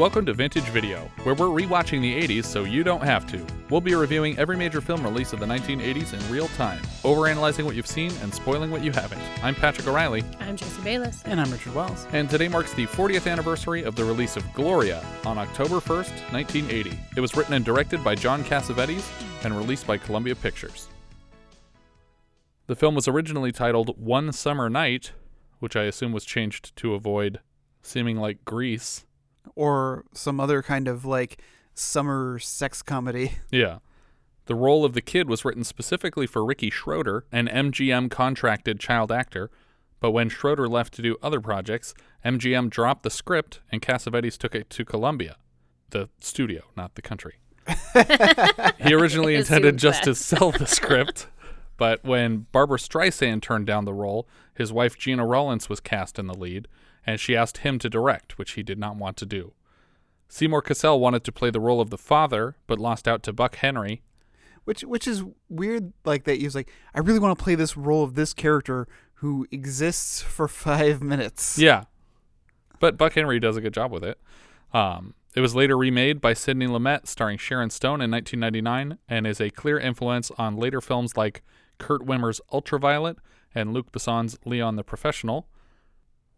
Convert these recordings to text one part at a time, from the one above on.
Welcome to Vintage Video, where we're rewatching the 80s so you don't have to. We'll be reviewing every major film release of the 1980s in real time, overanalyzing what you've seen and spoiling what you haven't. I'm Patrick O'Reilly, I'm Jesse Bayless. And I'm Richard Wells. and today marks the 40th anniversary of the release of Gloria on October 1st, 1980. It was written and directed by John Cassavetes and released by Columbia Pictures. The film was originally titled One Summer Night, which I assume was changed to avoid seeming like Grease. Or some other kind of like summer sex comedy. Yeah. The role of the kid was written specifically for Ricky Schroder, an MGM contracted child actor, but when Schroeder left to do other projects, MGM dropped the script and Cassavetes took it to Columbia, the studio, not the country. he originally intended assumed just to sell the script, but when Barbra Streisand turned down the role, his wife Gena Rowlands was cast in the lead, and she asked him to direct, which he did not want to do. Seymour Cassel wanted to play the role of the father, but lost out to Buck Henry, Which which is weird like that he was like, I really want to play this role of this character who exists for five minutes. Yeah. But Buck Henry does a good job with it. Um, it was later remade by Sidney Lumet, starring Sharon Stone in 1999, and is a clear influence on later films like Kurt Wimmer's Ultraviolet and Luc Besson's Leon the Professional.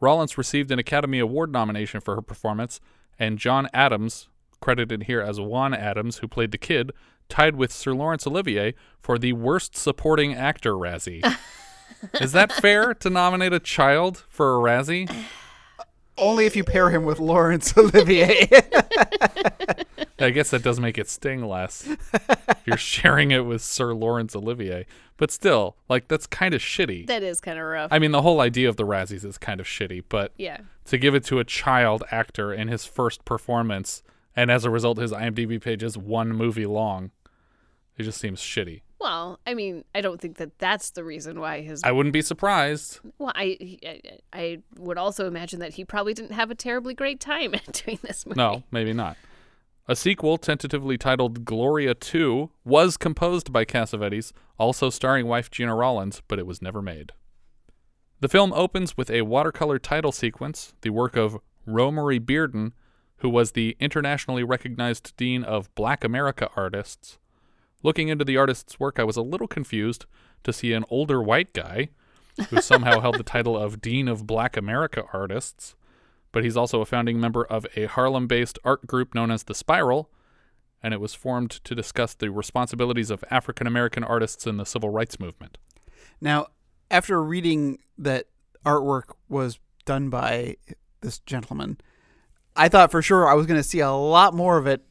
Rowlands received an Academy Award nomination for her performance, and John Adams, credited here as Juan Adams, who played the kid, tied with Sir Laurence Olivier for the Worst Supporting Actor Razzie. is that fair to nominate a child for a Razzie? Only if you pair him with Laurence Olivier. I guess that does make it sting less. If You're sharing it with Sir Laurence Olivier. But still, like, that's kind of shitty. That is kind of rough. I mean, the whole idea of the Razzies is kind of shitty, but yeah. to give it to a child actor in his first performance, and as a result, his IMDb page is one movie long, it just seems shitty. Well, I mean, I don't think that that's the reason why his. I wouldn't be surprised. well, I, I I would also imagine that he probably didn't have a terribly great time doing this movie. No, maybe not. A sequel, tentatively titled Gloria 2, was composed by Cassavetes, also starring wife Gena Rowlands, but it was never made. The film opens with a watercolor title sequence, the work of Romare Bearden, who was the internationally recognized dean of Black America artists. Looking into the artist's work, I was a little confused to see an older white guy who somehow held the title of Dean of Black America Artists but he's also a founding member of a Harlem based art group known as The Spiral, and it was formed to discuss the responsibilities of African American artists in the civil rights movement. now, after reading that artwork was done by this gentleman, I thought for sure I was going to see a lot more of it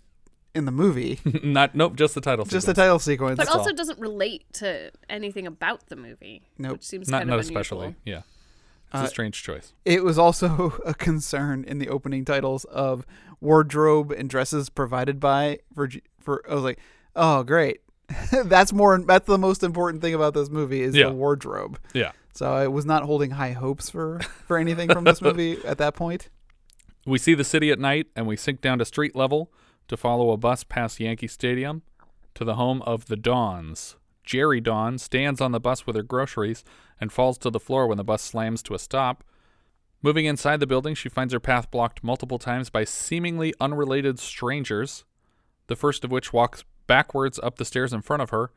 in the movie. Not, nope, just the title. Sequence. Just the title sequence. but also all. doesn't relate to anything about the movie. Nope. which seems Not, kind not of especially. unusual. Yeah. It's Uh, a strange choice. It was also a concern in the opening titles of wardrobe and dresses provided by for for I was like, "Oh, great. that's more that's the most important thing about this movie is Yeah. the wardrobe." Yeah. So I was not holding high hopes for for anything from this movie at that point. We see the city at night, and we sink down to street level to follow a bus past Yankee Stadium to the home of the Dawns. Jerry Dawn stands on the bus with her groceries and falls to the floor when the bus slams to a stop. Moving inside the building, she finds her path blocked multiple times by seemingly unrelated strangers, the first of which walks backwards up the stairs in front of her,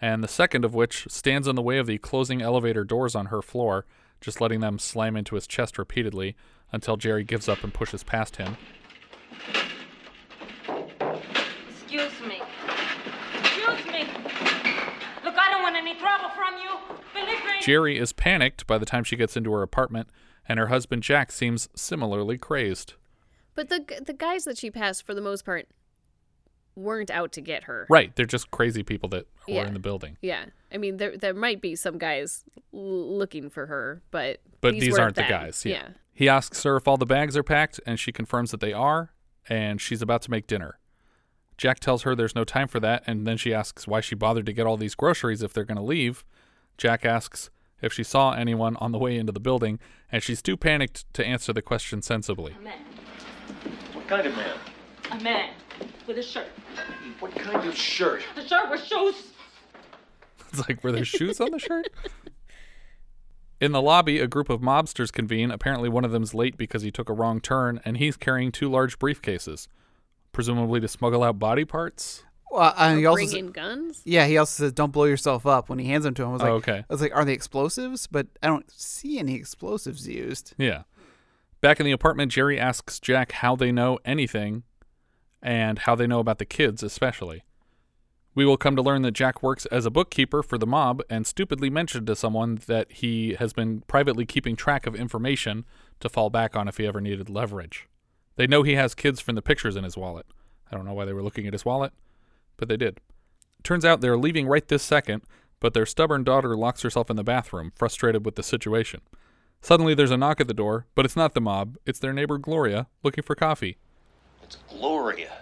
and the second of which stands in the way of the closing elevator doors on her floor, just letting them slam into his chest repeatedly until Jerry gives up and pushes past him. Excuse me. Excuse me. Look, I don't want any trouble from you. Believe me. Jerry is panicked by the time she gets into her apartment, and her husband Jack seems similarly crazed. But the the guys that she passed, for the most part, weren't out to get her. Right, they're just crazy people that were Yeah. in the building. Yeah, I mean, there there might be some guys l- looking for her, but But these, weren't aren't the them. guys. Yeah. He asks her if all the bags are packed, and she confirms that they are, and she's about to make dinner. Jack tells her there's no time for that, and then she asks why she bothered to get all these groceries if they're going to leave. Jack asks if she saw anyone on the way into the building, and she's too panicked to answer the question sensibly. A man. What kind of man? A man. With a shirt. What kind of shirt? The shirt with shoes. It's like, were there shoes on the shirt? In the lobby, a group of mobsters convene. Apparently, one of them's late because he took a wrong turn, and he's carrying two large briefcases, presumably to smuggle out body parts. Well, uh, he also Bring in guns. yeah, he also says don't blow yourself up when he hands them to him. I was like, Oh, okay. I was like, are they explosives? But I don't see any explosives used. Yeah. Back in the apartment, Jerry asks Jack how they know anything and how they know about the kids, especially. We will come to learn that Jack works as a bookkeeper for the mob and stupidly mentioned to someone that he has been privately keeping track of information to fall back on if he ever needed leverage. They know he has kids from the pictures in his wallet. I don't know why they were looking at his wallet, but they did. Turns out they're leaving right this second, but their stubborn daughter locks herself in the bathroom, frustrated with the situation. Suddenly there's a knock at the door, but it's not the mob, it's their neighbor Gloria looking for coffee. It's Gloria.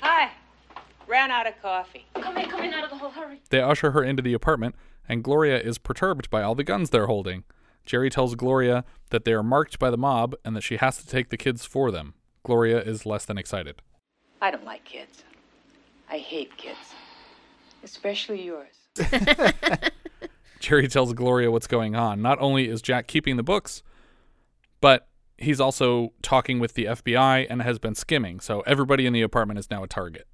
Hi. Ran out of coffee. Come in, come in out of the hole. Hurry. They usher her into the apartment, and Gloria is perturbed by all the guns they're holding. Jerry tells Gloria that they are marked by the mob and that she has to take the kids for them. Gloria is less than excited. I don't like kids. I hate kids. Especially yours. Jerry tells Gloria what's going on. Not only is Jack keeping the books, but he's also talking with the FBI and has been skimming, so everybody in the apartment is now a target.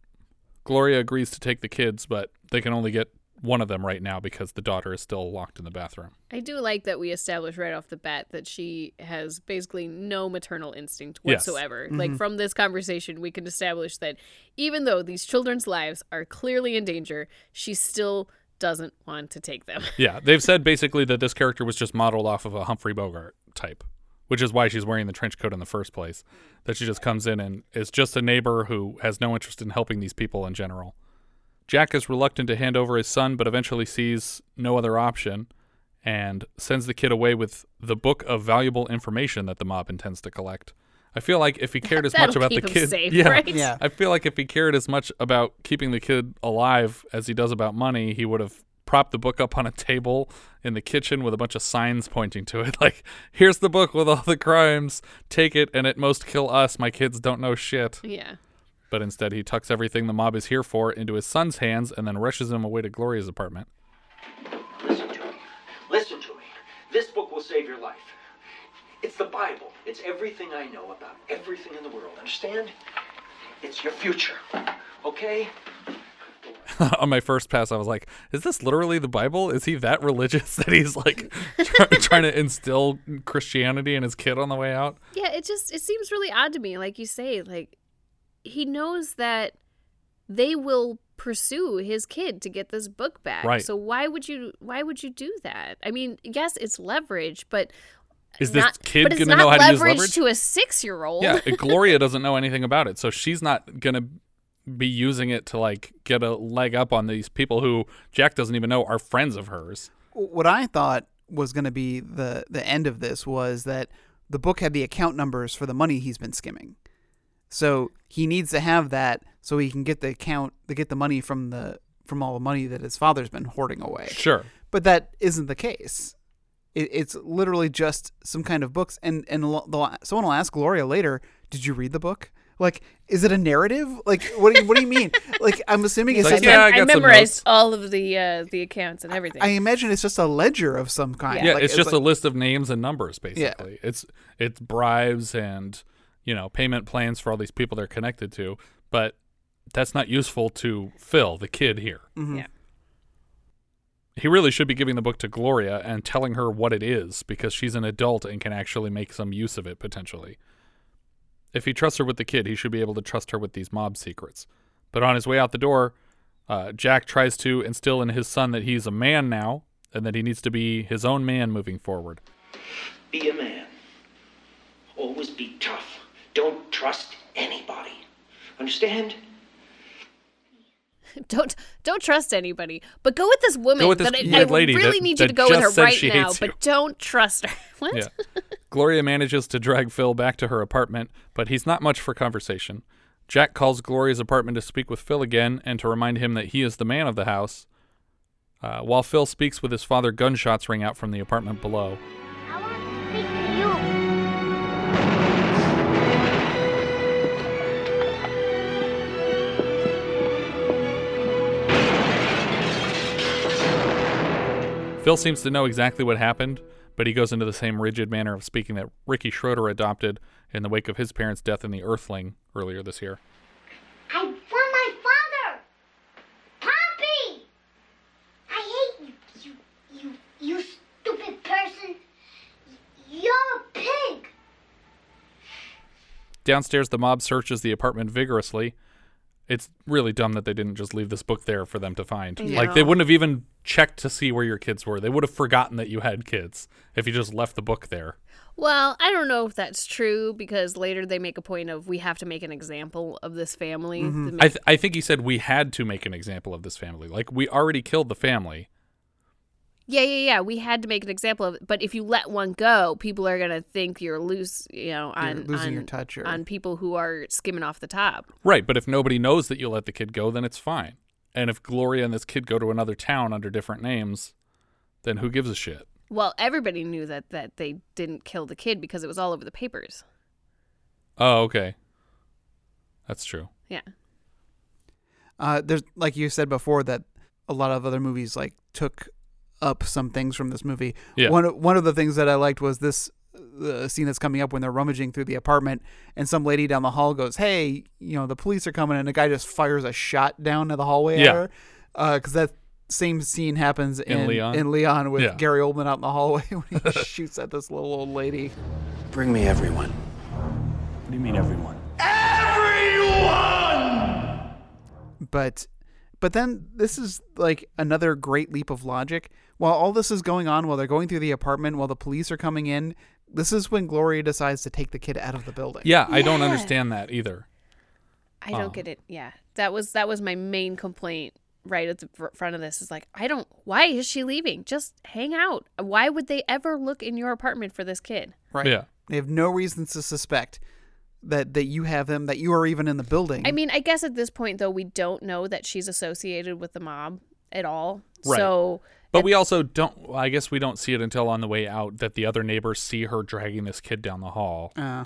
Gloria agrees to take the kids, but they can only get one of them right now because the daughter is still locked in the bathroom. I do like that we establish right off the bat that she has basically no maternal instinct Yes. whatsoever. Like mm-hmm. from this conversation, we can establish that even though these children's lives are clearly in danger, she still doesn't want to take them. Yeah, they've said basically that this character was just modeled off of a Humphrey Bogart type, which is why she's wearing the trench coat in the first place. That she just comes in and is just a neighbor who has no interest in helping these people in general. Jack is reluctant to hand over his son, but eventually sees no other option and sends the kid away with the book of valuable information that the mob intends to collect. I feel like if he cared as much That'll about the keep him kid, safe, yeah, right? Yeah. I feel like if he cared as much about keeping the kid alive as he does about money, he would have propped the book up on a table in the kitchen with a bunch of signs pointing to it. Like, here's the book with all the crimes. Take it and at most kill us. My kids don't know shit. yeah. But instead, he tucks everything the mob is here for into his son's hands and then rushes him away to Gloria's apartment. Listen to me. Listen to me. This book will save your life. It's the Bible. It's everything I know about everything in the world. Understand? It's your future. Okay? on my first pass, I was like, "Is this literally the Bible? Is he that religious that he's like try- trying to instill Christianity in his kid on the way out?" Yeah, it just it seems really odd to me. Like you say, like he knows that they will pursue his kid to get this book back. Right. So why would you why would you do that? I mean, yes, it's leverage, but Is this not, kid gonna not know how to use leverage leverage? to a six year old. Yeah, Gloria doesn't know anything about it, so she's not gonna be using it to like get a leg up on these people who Jack doesn't even know are friends of hers. what I thought was going to be the the end of this was that the book had the account numbers for the money he's been skimming. So he needs to have that so he can get the account to get the money from the from all the money that his father's been hoarding away. Sure. But that isn't the case. It, it's literally just some kind of books and and lo- they'll- someone will ask Gloria later, "Did you read the book?" Like, is it a narrative? Like, what do you, what do you mean? like, I'm assuming it's Like, just yeah, I I, got some memorized notes. all of the uh, the accounts and everything. I imagine it's just a ledger of some kind. Yeah, Like, it's just like- a list of names and numbers basically. It's it's bribes and you know payment plans for all these people they're connected to, but that's not useful to Phil, the kid here. Mhm. Yeah. He really should be giving the book to Gloria and telling her what it is because she's an adult and can actually make some use of it potentially. If he trusts her with the kid, he should be able to trust her with these mob secrets. But on his way out the door, uh, Jack tries to instill in his son that he's a man now and that he needs to be his own man moving forward. Be a man. Always be tough. Don't trust anybody. Understand? don't don't trust anybody, but go with this woman Go with this that I, weird I lady really that- need you to go with just her said right she now, hates you. but don't trust her. What? Yeah. Gloria manages to drag Phil back to her apartment, but he's not much for conversation. Jack calls Gloria's apartment to speak with Phil again and to remind him that he is the man of the house. Uh, while Phil speaks with his father, gunshots ring out from the apartment below. Phil seems to know exactly what happened, but he goes into the same rigid manner of speaking that Ricky Schroder adopted in the wake of his parents' death in the Earthling earlier this year. I want my father. Poppy! I hate you, you, you, you stupid person. You're a pig. Downstairs, the mob searches the apartment vigorously. It's really dumb that they didn't just leave this book there for them to find. Like, they wouldn't have even checked to see where your kids were. They would have forgotten that you had kids if you just left the book there. Well, I don't know if that's true because later they make a point of we have to make an example of this family. Mm-hmm. to make- I, th- I think he said we had to make an example of this family. Like, we already killed the family. yeah, yeah, yeah. We had to make an example of it. But if you let one go, people are gonna think you're loose. You know, You're on losing on, your touch or- on people who are skimming off the top. Right, but if nobody knows that you let the kid go, then it's fine. And if Gloria and this kid go to another town under different names, then who gives a shit? Well, everybody knew that that they didn't kill the kid because it was all over the papers. Oh, okay. That's true. Yeah. Uh, there's like you said before that a lot of other movies like took up some things from this movie. Yeah. One one of the things that I liked was this the scene that's coming up when they're rummaging through the apartment and some lady down the hall goes, "Hey, you know the police are coming," and the guy just fires a shot down to the hallway Yeah. at her. Uh, because that same scene happens in, In Leon? in Leon with Yeah. Gary Oldman out in the hallway when he shoots at this little old lady. Bring me everyone. What do you mean, everyone? everyone? but but then this is like another great leap of logic while all this is going on while they're going through the apartment while the police are coming in this is when gloria decides to take the kid out of the building Yeah, I don't understand that either. I don't Oh. get it. Yeah, that was that was my main complaint right at the front of this. Is like, I don't. Why is she leaving? Just hang out. Why would they ever look in your apartment for this kid? right Yeah. they have no reasons to suspect that that you have them that you are even in the building I mean, I guess at this point though, we don't know that she's associated with the mob at all. Right. So, But we also don't, I guess we don't see it until on the way out that the other neighbors see her dragging this kid down the hall. uh,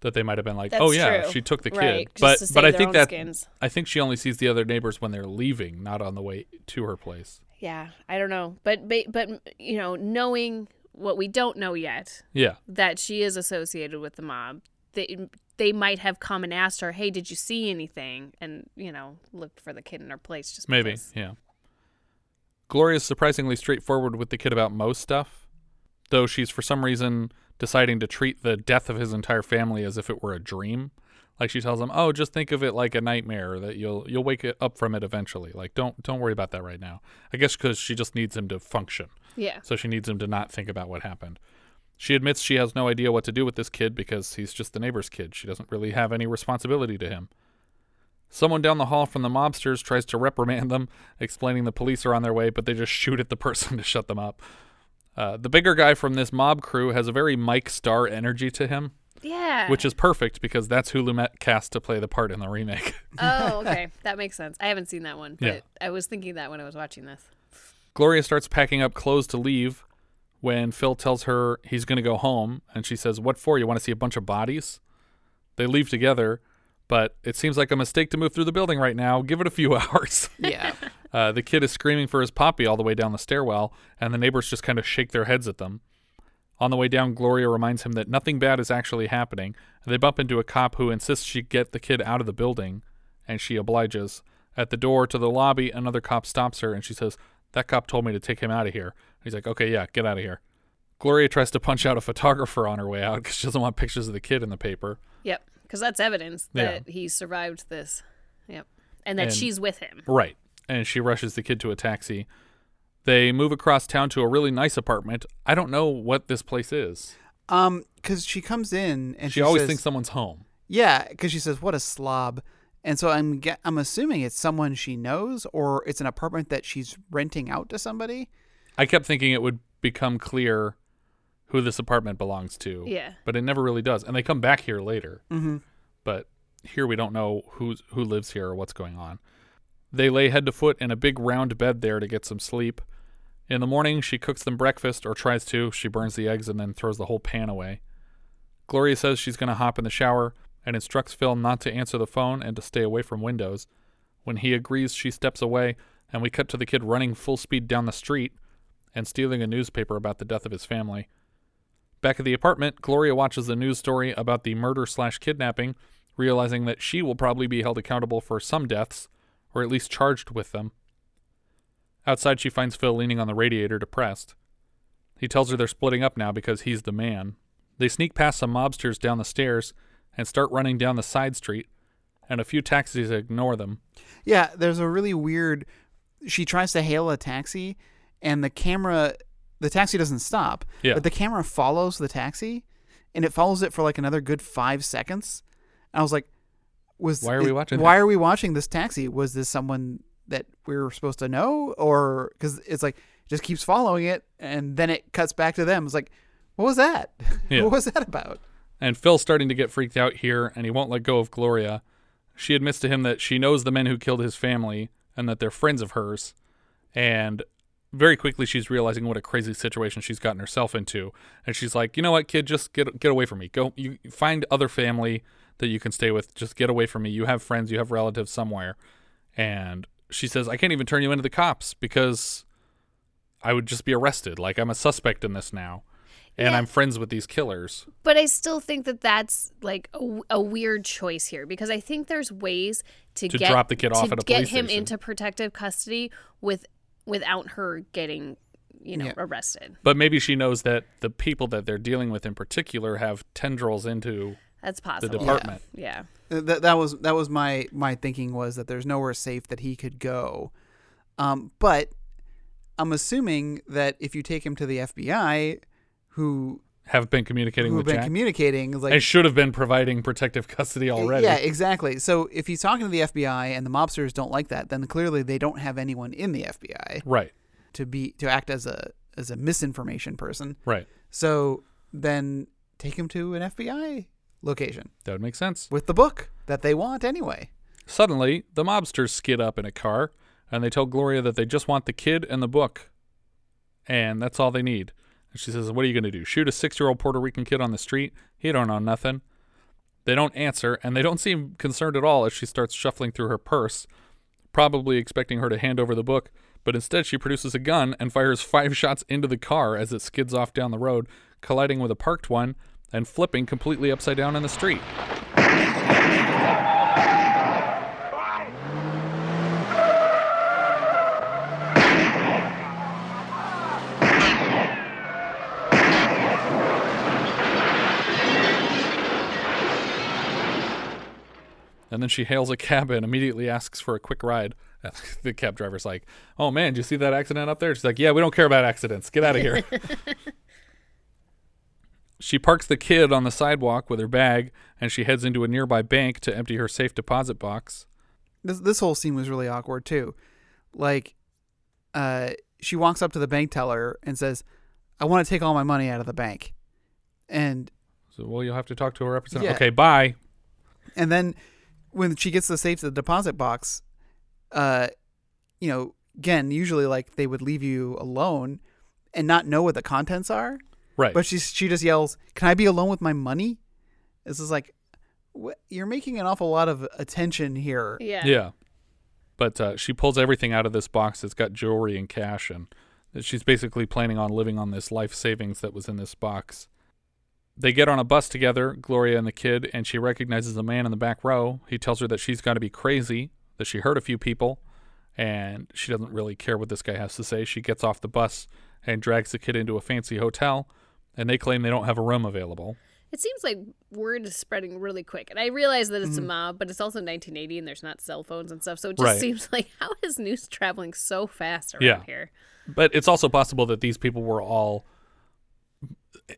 That they might have been like, oh, yeah, true. she took the kid. Right, but but I think that, skins. I think she only sees the other neighbors when they're leaving, not on the way to her place. yeah, I don't know. But but, but you know, knowing what we don't know yet, Yeah. that she is associated with the mob. They they might have come and asked her, "Hey, did you see anything?" And you know, looked for the kid in her place. Just Maybe, because. yeah. Gloria's surprisingly straightforward with the kid about most stuff, though she's for some reason deciding to treat the death of his entire family as if it were a dream. Like she tells him, "Oh, just think of it like a nightmare that you'll you'll wake it up from it eventually. Like don't don't worry about that right now." I guess because she just needs him to function, Yeah. so she needs him to not think about what happened. She admits she has no idea what to do with this kid because he's just the neighbor's kid. She doesn't really have any responsibility to him. Someone down the hall from the mobsters tries to reprimand them, explaining the police are on their way, but they just shoot at the person to shut them up. Uh, the bigger guy from this mob crew has a very Mike Starr energy to him, Yeah. which is perfect because that's who Lumet cast to play the part in the remake. Oh, okay. that makes sense. I haven't seen that one, but Yeah. I was thinking that when I was watching this. Gloria starts packing up clothes to leave when Phil tells her he's going to go home, and she says, What for? You want to see a bunch of bodies? They leave together, but it seems like a mistake to move through the building right now. Give it a few hours. yeah Uh, the kid is screaming for his poppy all the way down the stairwell, and the neighbors just kind of shake their heads at them. On the way down, Gloria reminds him that nothing bad is actually happening. They bump into a cop who insists she get the kid out of the building, and she obliges. At the door to the lobby, another cop stops her, and she says, That cop told me to take him out of here. He's like, Okay, yeah, get out of here. Gloria tries to punch out a photographer on her way out because she doesn't want pictures of the kid in the paper. Yep, because that's evidence Yeah. that he survived this. Yep, and that And- she's with him. Right. And she rushes the kid to a taxi. They move across town to a really nice apartment. I don't know what this place is. um because she comes in and She, she, always says- thinks someone's home. yeah because she says what a slob and so i'm ge- i'm assuming it's someone she knows or it's an apartment that she's renting out to somebody I kept thinking it would become clear who this apartment belongs to. Yeah. But it never really does. And they come back here later. Mhm. But here we don't know who's who lives here or what's going on. They lay head to foot in a big round bed there to get some sleep. In the morning, she cooks them breakfast or tries to. She burns the eggs and then throws the whole pan away. Gloria says she's going to hop in the shower and instructs Phil not to answer the phone and to stay away from windows. When he agrees, she steps away, and we cut to the kid running full speed down the street and stealing a newspaper about the death of his family. Back at the apartment, Gloria watches the news story about the murder slash kidnapping, realizing that she will probably be held accountable for some deaths, or at least charged with them. Outside, she finds Phil leaning on the radiator, depressed. He tells her they're splitting up now because he's the man. They sneak past some mobsters down the stairs and start running down the side street, and a few taxis ignore them. Yeah, there's a really weird. She tries to hail a taxi, and the camera, the taxi doesn't stop. Yeah. But the camera follows the taxi, and it follows it for like another good five seconds. And I was like, "Was Why are we watching Why that? are we watching this taxi? Was this someone that we were supposed to know, or because it's like it just keeps following it, and then it cuts back to them? It's like, what was that? Yeah. what was that about? And Phil's starting to get freaked out here, and he won't let go of Gloria. She admits to him that she knows the men who killed his family and that they're friends of hers. And very quickly, she's realizing what a crazy situation she's gotten herself into. And she's like, "You know what, kid? Just get get away from me. Go, you find other family that you can stay with. Just get away from me. You have friends. You have relatives somewhere." And she says, "I can't even turn you into the cops because I would just be arrested. Like I'm a suspect in this now." And Yeah. I'm friends with these killers. But I still think that that's like a weird choice here because I think there's ways to, To get drop the kid off to at a get him station. into protective custody with without her getting you know Yeah. arrested. But maybe she knows that the people that they're dealing with in particular have tendrils into That's possible the department. Yeah. Uh, that that was that was my my thinking was that there's nowhere safe that he could go. Um, but I'm assuming that if you take him to the FBI, who Have been communicating who have with been Jack. communicating, like and should have been providing protective custody already. Yeah, exactly. So if he's talking to the FBI and the mobsters don't like that, then clearly they don't have anyone in the FBI Right. to be to act as a as a misinformation person. Right. So then take him to an FBI location That would make sense. with the book that they want anyway. Suddenly, the mobsters skid up in a car and they tell Gloria that they just want the kid and the book. And that's all they need. And she says, What are you going to do? Shoot a six year old Puerto Rican kid on the street? He don't know nothing. They don't answer, and they don't seem concerned at all as she starts shuffling through her purse, probably expecting her to hand over the book. But instead, she produces a gun and fires five shots into the car as it skids off down the road, colliding with a parked one and flipping completely upside down in the street. And then she hails a cab and immediately asks for a quick ride. The cab driver's like, "Oh man, did you see that accident up there?" She's like, "Yeah, we don't care about accidents. Get out of here." she parks the kid on the sidewalk with her bag, and she heads into a nearby bank to empty her safe deposit box. This this whole scene was really awkward too. Like, uh, she walks up to the bank teller and says, "I want to take all my money out of the bank," and So, well, you'll have to talk to a representative. Yeah. Okay, bye. And then when she gets the safe to the deposit box, uh, you know, again, usually like they would leave you alone and not know what the contents are. Right. But she she just yells, "Can I be alone with my money?" This is like, what, you're making an awful lot of attention here. Yeah. Yeah. But uh, she pulls everything out of this box. It's got jewelry and cash, and she's basically planning on living on this life savings that was in this box. They get on a bus together, Gloria and the kid, and she recognizes a man in the back row. He tells her that she's got to be crazy, that she hurt a few people, and she doesn't really care what this guy has to say. She gets off the bus and drags the kid into a fancy hotel, and they claim they don't have a room available. It seems like word is spreading really quick. And I realize that it's Mhm. a mob, but it's also 1980 and there's not cell phones and stuff. So it just Right. seems like how is news traveling so fast around Yeah. here? But it's also possible that these people were all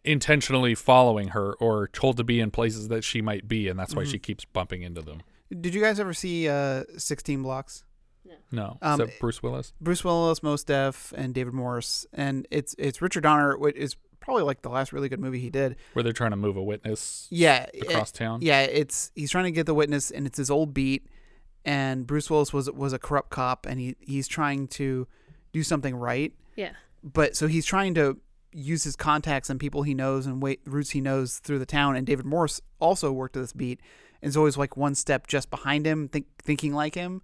intentionally following her or told to be in places that she might be, and that's why Mhm. she keeps bumping into them. Did you guys ever see uh, 16 Blocks? No, Um, is that Bruce Willis? Bruce Willis, Mos Def, and David Morse. and it's it's Richard Donner, which is probably like the last really good movie he did. Where they're trying to move a witness Yeah, across it- town. Yeah, it's he's trying to get the witness, and it's his old beat. And Bruce Willis was was a corrupt cop, and he he's trying to do something right. Yeah. But so he's trying to use his contacts and people he knows and wait, routes he knows through the town. And David Morse also worked this beat and is always like one step just behind him, think, thinking like him.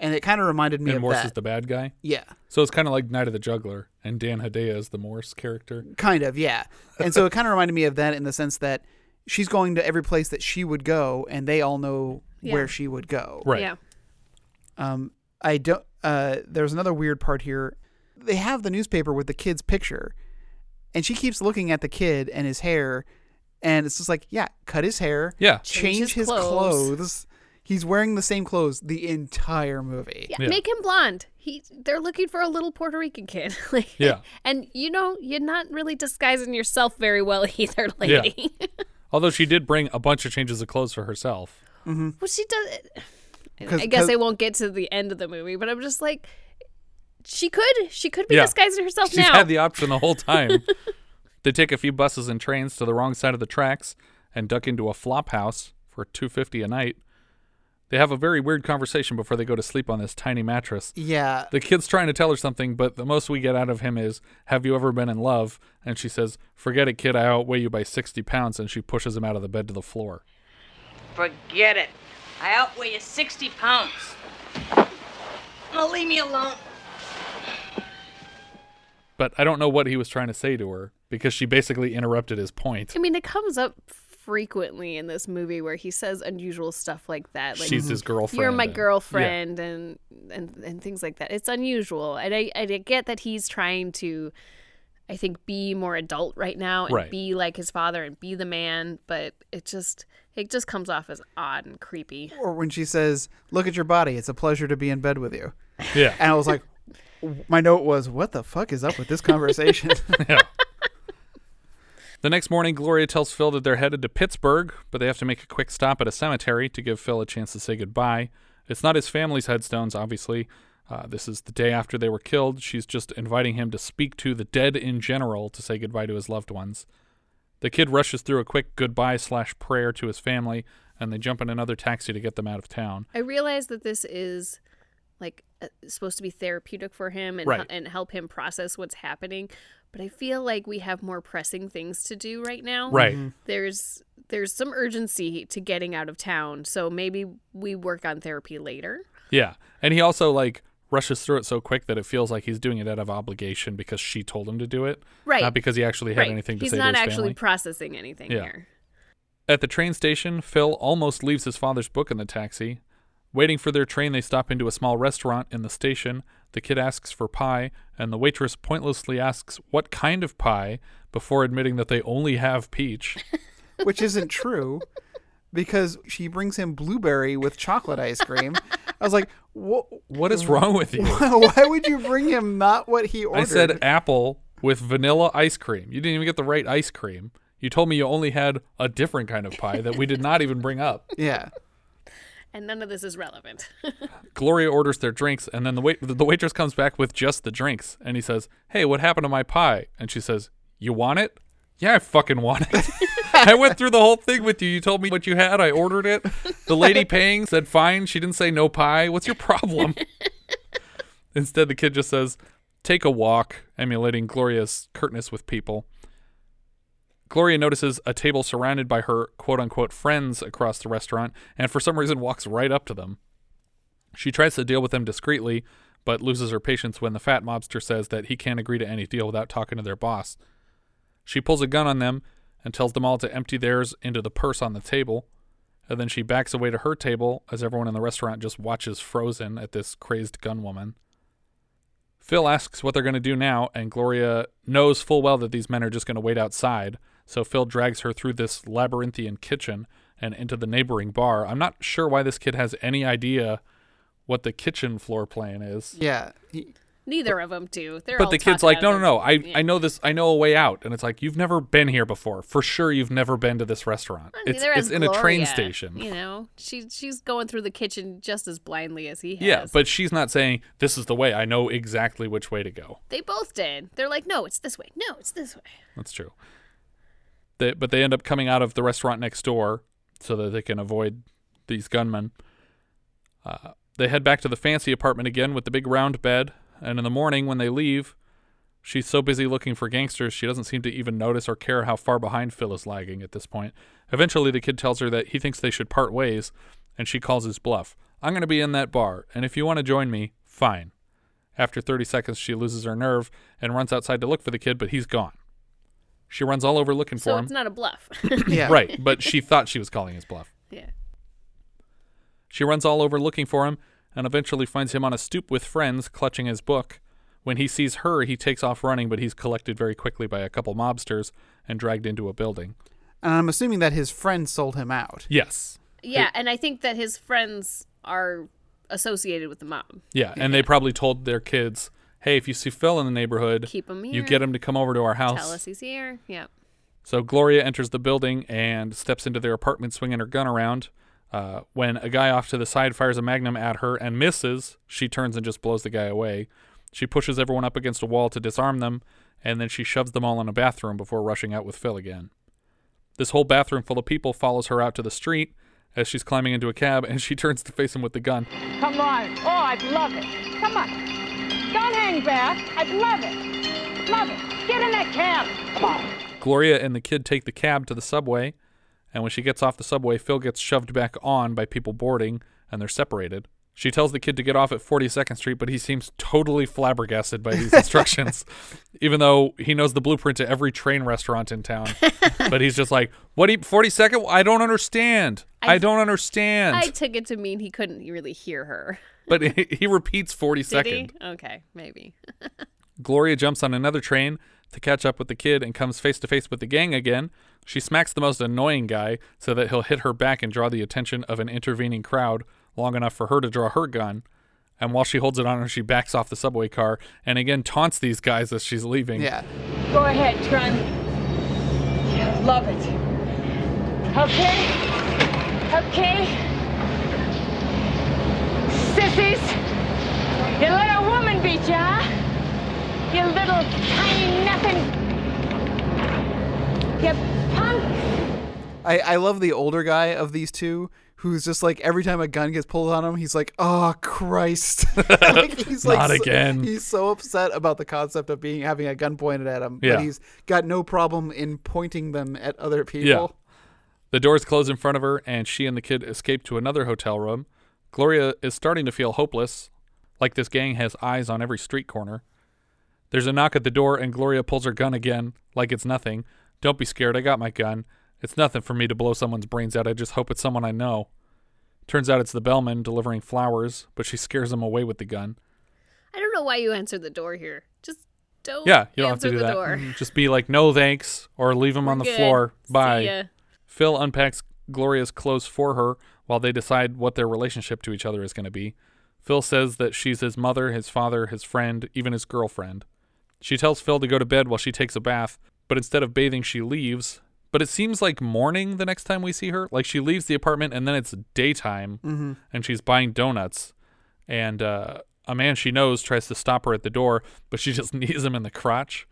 And it kind of reminded me and of Morse that. is the bad guy. Yeah. So it's kind of like Night of the Juggler, and Dan Hedaya is the Morse character. Kind of, yeah. And so it kind of reminded me of that in the sense that she's going to every place that she would go, and they all know Yeah. where she would go. Right. Yeah. Um, I don't. Uh, there's another weird part here. They have the newspaper with the kid's picture, and she keeps looking at the kid and his hair, and it's just like, yeah, cut his hair, Yeah. change, Change his his clothes. clothes. He's wearing the same clothes the entire movie. Yeah, Yeah. make him blonde. He they're looking for a little Puerto Rican kid. like, Yeah. And you know, you're not really disguising yourself very well either, Yeah. lady. Although she did bring a bunch of changes of clothes for herself. Mm-hmm. well, she does I guess I won't get to the end of the movie, but I'm just like she could. She could be Yeah. disguising herself now. She's now. had the option the whole time. they take a few buses and trains to the wrong side of the tracks and duck into a flop house for 250 a night. They have a very weird conversation before they go to sleep on this tiny mattress. Yeah. The kid's trying to tell her something, but the most we get out of him is, Have you ever been in love? And she says, Forget it, kid. I outweigh you by 60 pounds. And she pushes him out of the bed to the floor. Forget it. I outweigh you 60 pounds. Now leave me alone. But I don't know what he was trying to say to her because she basically interrupted his point. I mean, it comes up frequently in this movie where he says unusual stuff like that. Like, She's his mhm. girlfriend. You're my and- girlfriend, and, and and things like that. It's unusual, and I I get that he's trying to, I think, be more adult right now and Right. be like his father and be the man. But it just it just comes off as odd and creepy. Or when she says, "Look at your body. It's a pleasure to be in bed with you." Yeah. And I was like, my note was, "What the fuck is up with this conversation?" yeah. The next morning, Gloria tells Phil that they're headed to Pittsburgh, but they have to make a quick stop at a cemetery to give Phil a chance to say goodbye. It's not his family's headstones, obviously. Uh, this is the day after they were killed. She's just inviting him to speak to the dead in general to say goodbye to his loved ones. The kid rushes through a quick goodbye slash prayer to his family, and they jump in another taxi to get them out of town. I realize that this is like supposed to be therapeutic for him and Right. and help him process what's happening, but I feel like we have more pressing things to do right now. Right. Mm-hmm. There's there's some urgency to getting out of town, so maybe we work on therapy later. Yeah. And he also, like, rushes through it so quick that it feels like he's doing it out of obligation because she told him to do it. Right. Not because he actually had right. anything to He's say He's not to his actually family. processing anything Yeah. here. At the train station, Phil almost leaves his father's book in the taxi. Waiting for their train, they stop into a small restaurant in the station. The kid asks for pie, and the waitress pointlessly asks what kind of pie before admitting that they only have peach. which isn't true because she brings him blueberry with chocolate ice cream. I was like, what? What is wrong with you? Why would you bring him not what he ordered? I said apple with vanilla ice cream. You didn't even get the right ice cream. You told me you only had a different kind of pie that we did not even bring up. yeah. And none of this is relevant. Gloria orders their drinks, and then the wait the waitress comes back with just the drinks, and he says, "Hey, what happened to my pie?" And she says, "You want it?" Yeah, I fucking want it. I went through the whole thing with you. You told me what you had. I ordered it. The lady paying said fine. She didn't say no pie. What's your problem? Instead, the kid just says, "Take a walk," emulating Gloria's curtness with people. Gloria notices a table surrounded by her quote unquote friends across the restaurant and for some reason walks right up to them. She tries to deal with them discreetly, but loses her patience when the fat mobster says that he can't agree to any deal without talking to their boss. She pulls a gun on them and tells them all to empty theirs into the purse on the table, and then she backs away to her table as everyone in the restaurant just watches frozen at this crazed gun woman. Phil asks what they're going to do now, and Gloria knows full well that these men are just going to wait outside, so Phil drags her through this labyrinthian kitchen and into the neighboring bar. I'm not sure why this kid has any idea what the kitchen floor plan is. Yeah. He, Neither of them do. They're but all the kid's like, no, no, no. I, yeah. I know this. I know a way out. And it's like, you've never been here before. For sure, you've never been to this restaurant. It's, Neither it's has in a train station. You know, she she's going through the kitchen just as blindly as he has. Yeah, but she's not saying this is the way. I know exactly which way to go. they both did. They're like, no, it's this way. No, it's this way. That's true. They, but they end up coming out of the restaurant next door so that they can avoid these gunmen. Uh, they head back to the fancy apartment again with the big round bed. And in the morning, when they leave, she's so busy looking for gangsters, she doesn't seem to even notice or care how far behind Phil is lagging at this point. Eventually, the kid tells her that he thinks they should part ways, and she calls his bluff. I'm going to be in that bar, and if you want to join me, fine. After 30 seconds, she loses her nerve and runs outside to look for the kid, but he's gone. She runs all over looking So for him. So it's not a bluff. Yeah. Right, but she thought she was calling his bluff. yeah. She runs all over looking for him and eventually finds him on a stoop with friends clutching his book. When he sees her, he takes off running, but he's collected very quickly by a couple mobsters and dragged into a building. And I'm assuming that his friend sold him out. Yes. Yeah, and I think that his friends are associated with the mob. Yeah, and they probably told their kids, "Hey, if you see Phil in the neighborhood, Keep him you get him to come over to our house." Tell us he's here. Yep. So Gloria enters the building and steps into their apartment swinging her gun around. Uh, when a guy off to the side fires a magnum at her and misses, she turns and just blows the guy away. She pushes everyone up against a wall to disarm them, and then she shoves them all in a bathroom before rushing out with Phil again. This whole bathroom full of people follows her out to the street as she's climbing into a cab, and she turns to face him with the gun. Come on. Oh, I'd love it. Come on. Don't hang back. I'd love it. Love it. Get in that cab. Come on. Gloria and the kid take the cab to the subway, and when she gets off the subway, Phil gets shoved back on by people boarding, and they're separated. She tells the kid to get off at 42nd Street, but he seems totally flabbergasted by these instructions, even though he knows the blueprint to every train restaurant in town. but he's just like, "What? do you- 42nd? I don't understand. I, I- don't understand." I took it to mean he couldn't really hear her. but he, he repeats Did 42nd. he? Okay, maybe. Gloria jumps on another train to catch up with the kid and comes face to face with the gang again. She smacks the most annoying guy so that he'll hit her back and draw the attention of an intervening crowd long enough for her to draw her gun. And while she holds it on her, she backs off the subway car and again taunts these guys as she's leaving. Yeah. Go ahead, Trent. Yeah, love it. Okay? Okay? Sissies? You let a woman beat you, huh? You little tiny nothing. You punk. I, I love the older guy of these two who's just like every time a gun gets pulled on him, he's like, "Oh Christ!" like, he's Not so- again. He's so upset about the concept of being having a gun pointed at him, Yeah. but he's got no problem in pointing them at other people. Yeah. The doors close in front of her, and she and the kid escape to another hotel room. Gloria is starting to feel hopeless, like this gang has eyes on every street corner. There's a knock at the door, and Gloria pulls her gun again, like it's nothing. Don't be scared, I got my gun. It's nothing for me to blow someone's brains out, I just hope it's someone I know. Turns out it's the bellman delivering flowers, but she scares him away with the gun. I don't know why you answered the door here. Just don't. Yeah, you don't have answer to do the that. door. Mhm. Just be like, no thanks, or leave him on the Good. floor. Bye. Phil unpacks Gloria's clothes for her while they decide what their relationship to each other is going to be. Phil says that she's his mother, his father, his friend, even his girlfriend. She tells Phil to go to bed while she takes a bath, but instead of bathing, she leaves. But it seems like morning the next time we see her. Like she leaves the apartment and then it's daytime Mhm. and she's buying donuts. And uh, a man she knows tries to stop her at the door, but she just knees him in the crotch.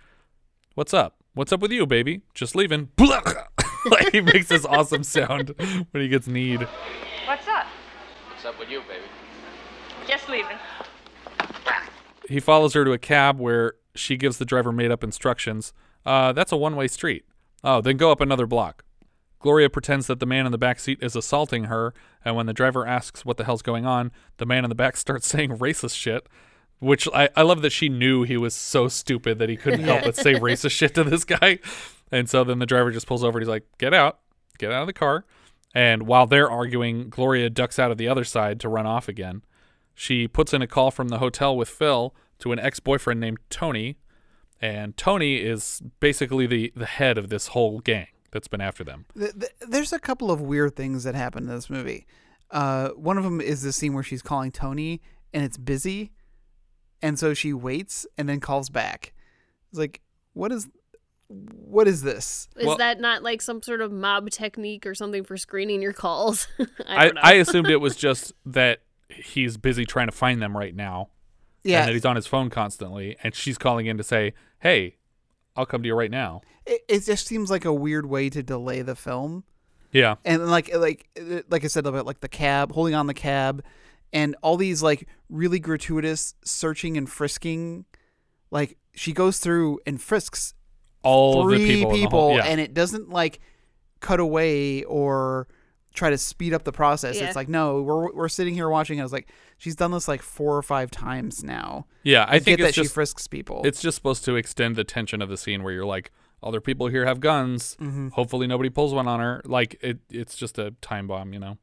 What's up? What's up with you, baby? Just leaving. like he makes this awesome sound when he gets kneed. What's up? What's up with you, baby? Just leaving. He follows her to a cab where she gives the driver made up instructions. Uh, that's a one way street. Oh, then go up another block. Gloria pretends that the man in the back seat is assaulting her, and when the driver asks what the hell's going on, the man in the back starts saying racist shit. Which I, I love that she knew he was so stupid that he couldn't help but say racist shit to this guy. And so then the driver just pulls over and he's like, Get out, get out of the car. And while they're arguing, Gloria ducks out of the other side to run off again. She puts in a call from the hotel with Phil to an ex boyfriend named Tony. And Tony is basically the, the head of this whole gang that's been after them. Th- th- there's a couple of weird things that happen in this movie. Uh, one of them is the scene where she's calling Tony and it's busy, and so she waits and then calls back. It's like, what is, what is this? Is Well- that not like some sort of mob technique or something for screening your calls? I I, don't know. I assumed it was just that he's busy trying to find them right now. Yeah. And that he's on his phone constantly. And she's calling in to say, hey, I'll come to you right now. It, it just seems like a weird way to delay the film. Yeah. and like like like I said about like the cab, holding on the cab, and all these like really gratuitous searching and frisking. Like she goes through and frisks All three the people. the whole- yeah. and it doesn't like cut away or try to speed up the process. Yeah. It's like no, we're we're sitting here watching. I was like, she's done this like four or five times now. yeah, I I think get it's that just, she frisks people. it's just supposed to extend the tension of the scene where you're like, other people here have guns. Mm-hmm. Hopefully nobody pulls one on her. Like it, it's just a time bomb, you know.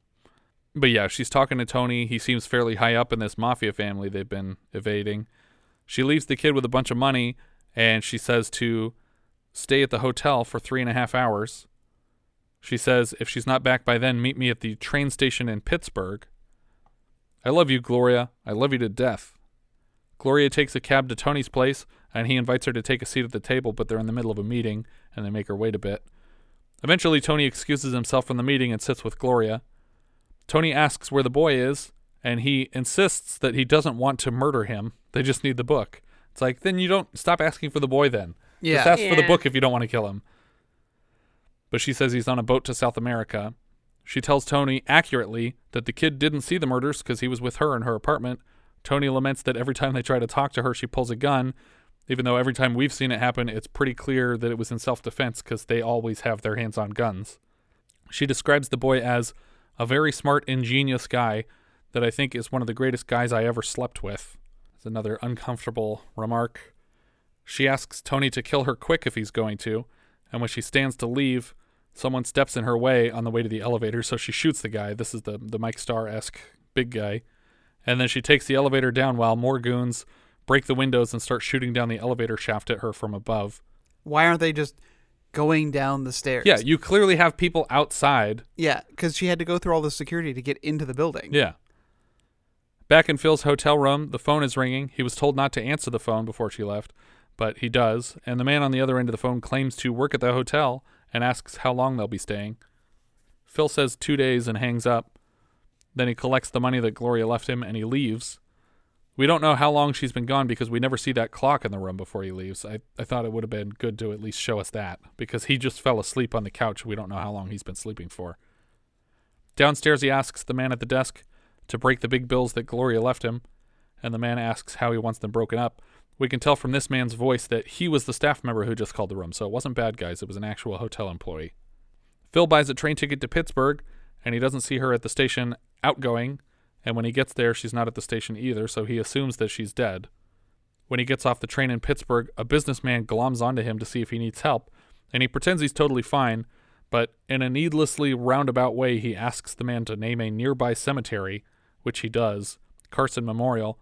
But yeah, she's talking to Tony. He seems fairly high up in this mafia family they've been evading. She leaves the kid with a bunch of money, and she says to stay at the hotel for three and a half hours. She says if she's not back by then, meet me at the train station in Pittsburgh. I love you, Gloria. I love you to death. Gloria takes a cab to Tony's place, and he invites her to take a seat at the table, but they're in the middle of a meeting, and they make her wait a bit. Eventually, Tony excuses himself from the meeting and sits with Gloria. Tony asks where the boy is, and he insists that he doesn't want to murder him. They just need the book. It's like, then you don't stop asking for the boy then. Yeah. Just ask for the book if you don't want to kill him. But she says he's on a boat to South America. She tells Tony accurately that the kid didn't see the murders because he was with her in her apartment. Tony laments that every time they try to talk to her, she pulls a gun, even though every time we've seen it happen, it's pretty clear that it was in self defense because they always have their hands on guns. She describes the boy as a very smart, ingenious guy that I think is one of the greatest guys I ever slept with. It's another uncomfortable remark. She asks Tony to kill her quick if he's going to, and when she stands to leave, someone steps in her way on the way to the elevator, so she shoots the guy. This is the, the Mike Starr esque big guy. And then she takes the elevator down while more goons break the windows and start shooting down the elevator shaft at her from above. Why aren't they just going down the stairs? Yeah, you clearly have people outside. yeah, because she had to go through all the security to get into the building. Yeah. Back in Phil's hotel room, the phone is ringing. He was told not to answer the phone before she left, but he does. And the man on the other end of the phone claims to work at the hotel and asks how long they'll be staying. Phil says two days and hangs up. Then he collects the money that Gloria left him and he leaves. We don't know how long she's been gone because we never see that clock in the room before he leaves. I, I thought it would have been good to at least show us that because he just fell asleep on the couch. We don't know how long he's been sleeping for. Downstairs, he asks the man at the desk to break the big bills that Gloria left him, and the man asks how he wants them broken up. We can tell from this man's voice that he was the staff member who just called the room, so it wasn't bad guys, it was an actual hotel employee. Phil buys a train ticket to Pittsburgh, and he doesn't see her at the station outgoing, and when he gets there, she's not at the station either, so he assumes that she's dead. When he gets off the train in Pittsburgh, a businessman gloms onto him to see if he needs help, and he pretends he's totally fine, but in a needlessly roundabout way, he asks the man to name a nearby cemetery, which he does, Carson Memorial.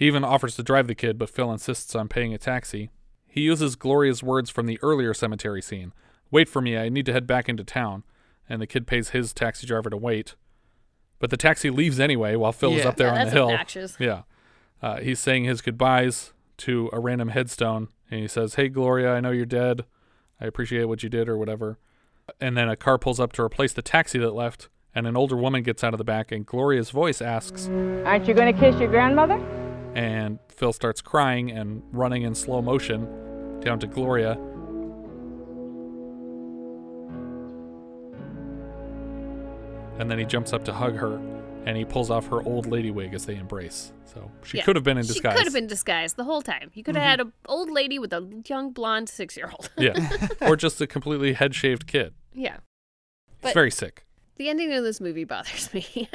He even offers to drive the kid, but Phil insists on paying a taxi. He uses Gloria's words from the earlier cemetery scene Wait for me, I need to head back into town. And the kid pays his taxi driver to wait. But the taxi leaves anyway while Phil is up there Yeah, on that's the hill. obnoxious. Yeah. Uh, he's saying his goodbyes to a random headstone, and he says, Hey, Gloria, I know you're dead. I appreciate what you did, or whatever. And then a car pulls up to replace the taxi that left, and an older woman gets out of the back, and Gloria's voice asks, Aren't you going to kiss your grandmother? And Phil starts crying and running in slow motion down to Gloria. And then he jumps up to hug her, and he pulls off her old lady wig as they embrace. So she Yeah. could have been in disguise. She could have been disguised the whole time. You could have mm-hmm. had an old lady with a young blonde six year old. yeah, or just a completely head shaved kid. yeah. It's very sick. The ending of this movie bothers me.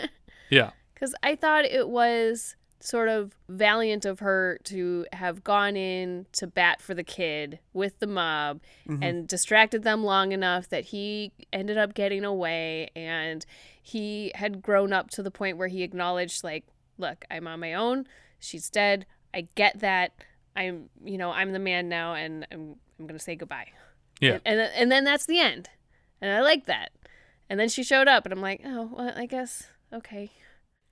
Yeah, Because I thought it was sort of valiant of her to have gone in to bat for the kid with the mob mm-hmm. and distracted them long enough that he ended up getting away. And he had grown up to the point where he acknowledged like look i'm on my own. She's dead. I get that. I'm you know i'm the man now and i'm, I'm gonna say goodbye. Yeah. and, and and then that's the end. And i like that. And then she showed up and i'm like oh well i guess okay.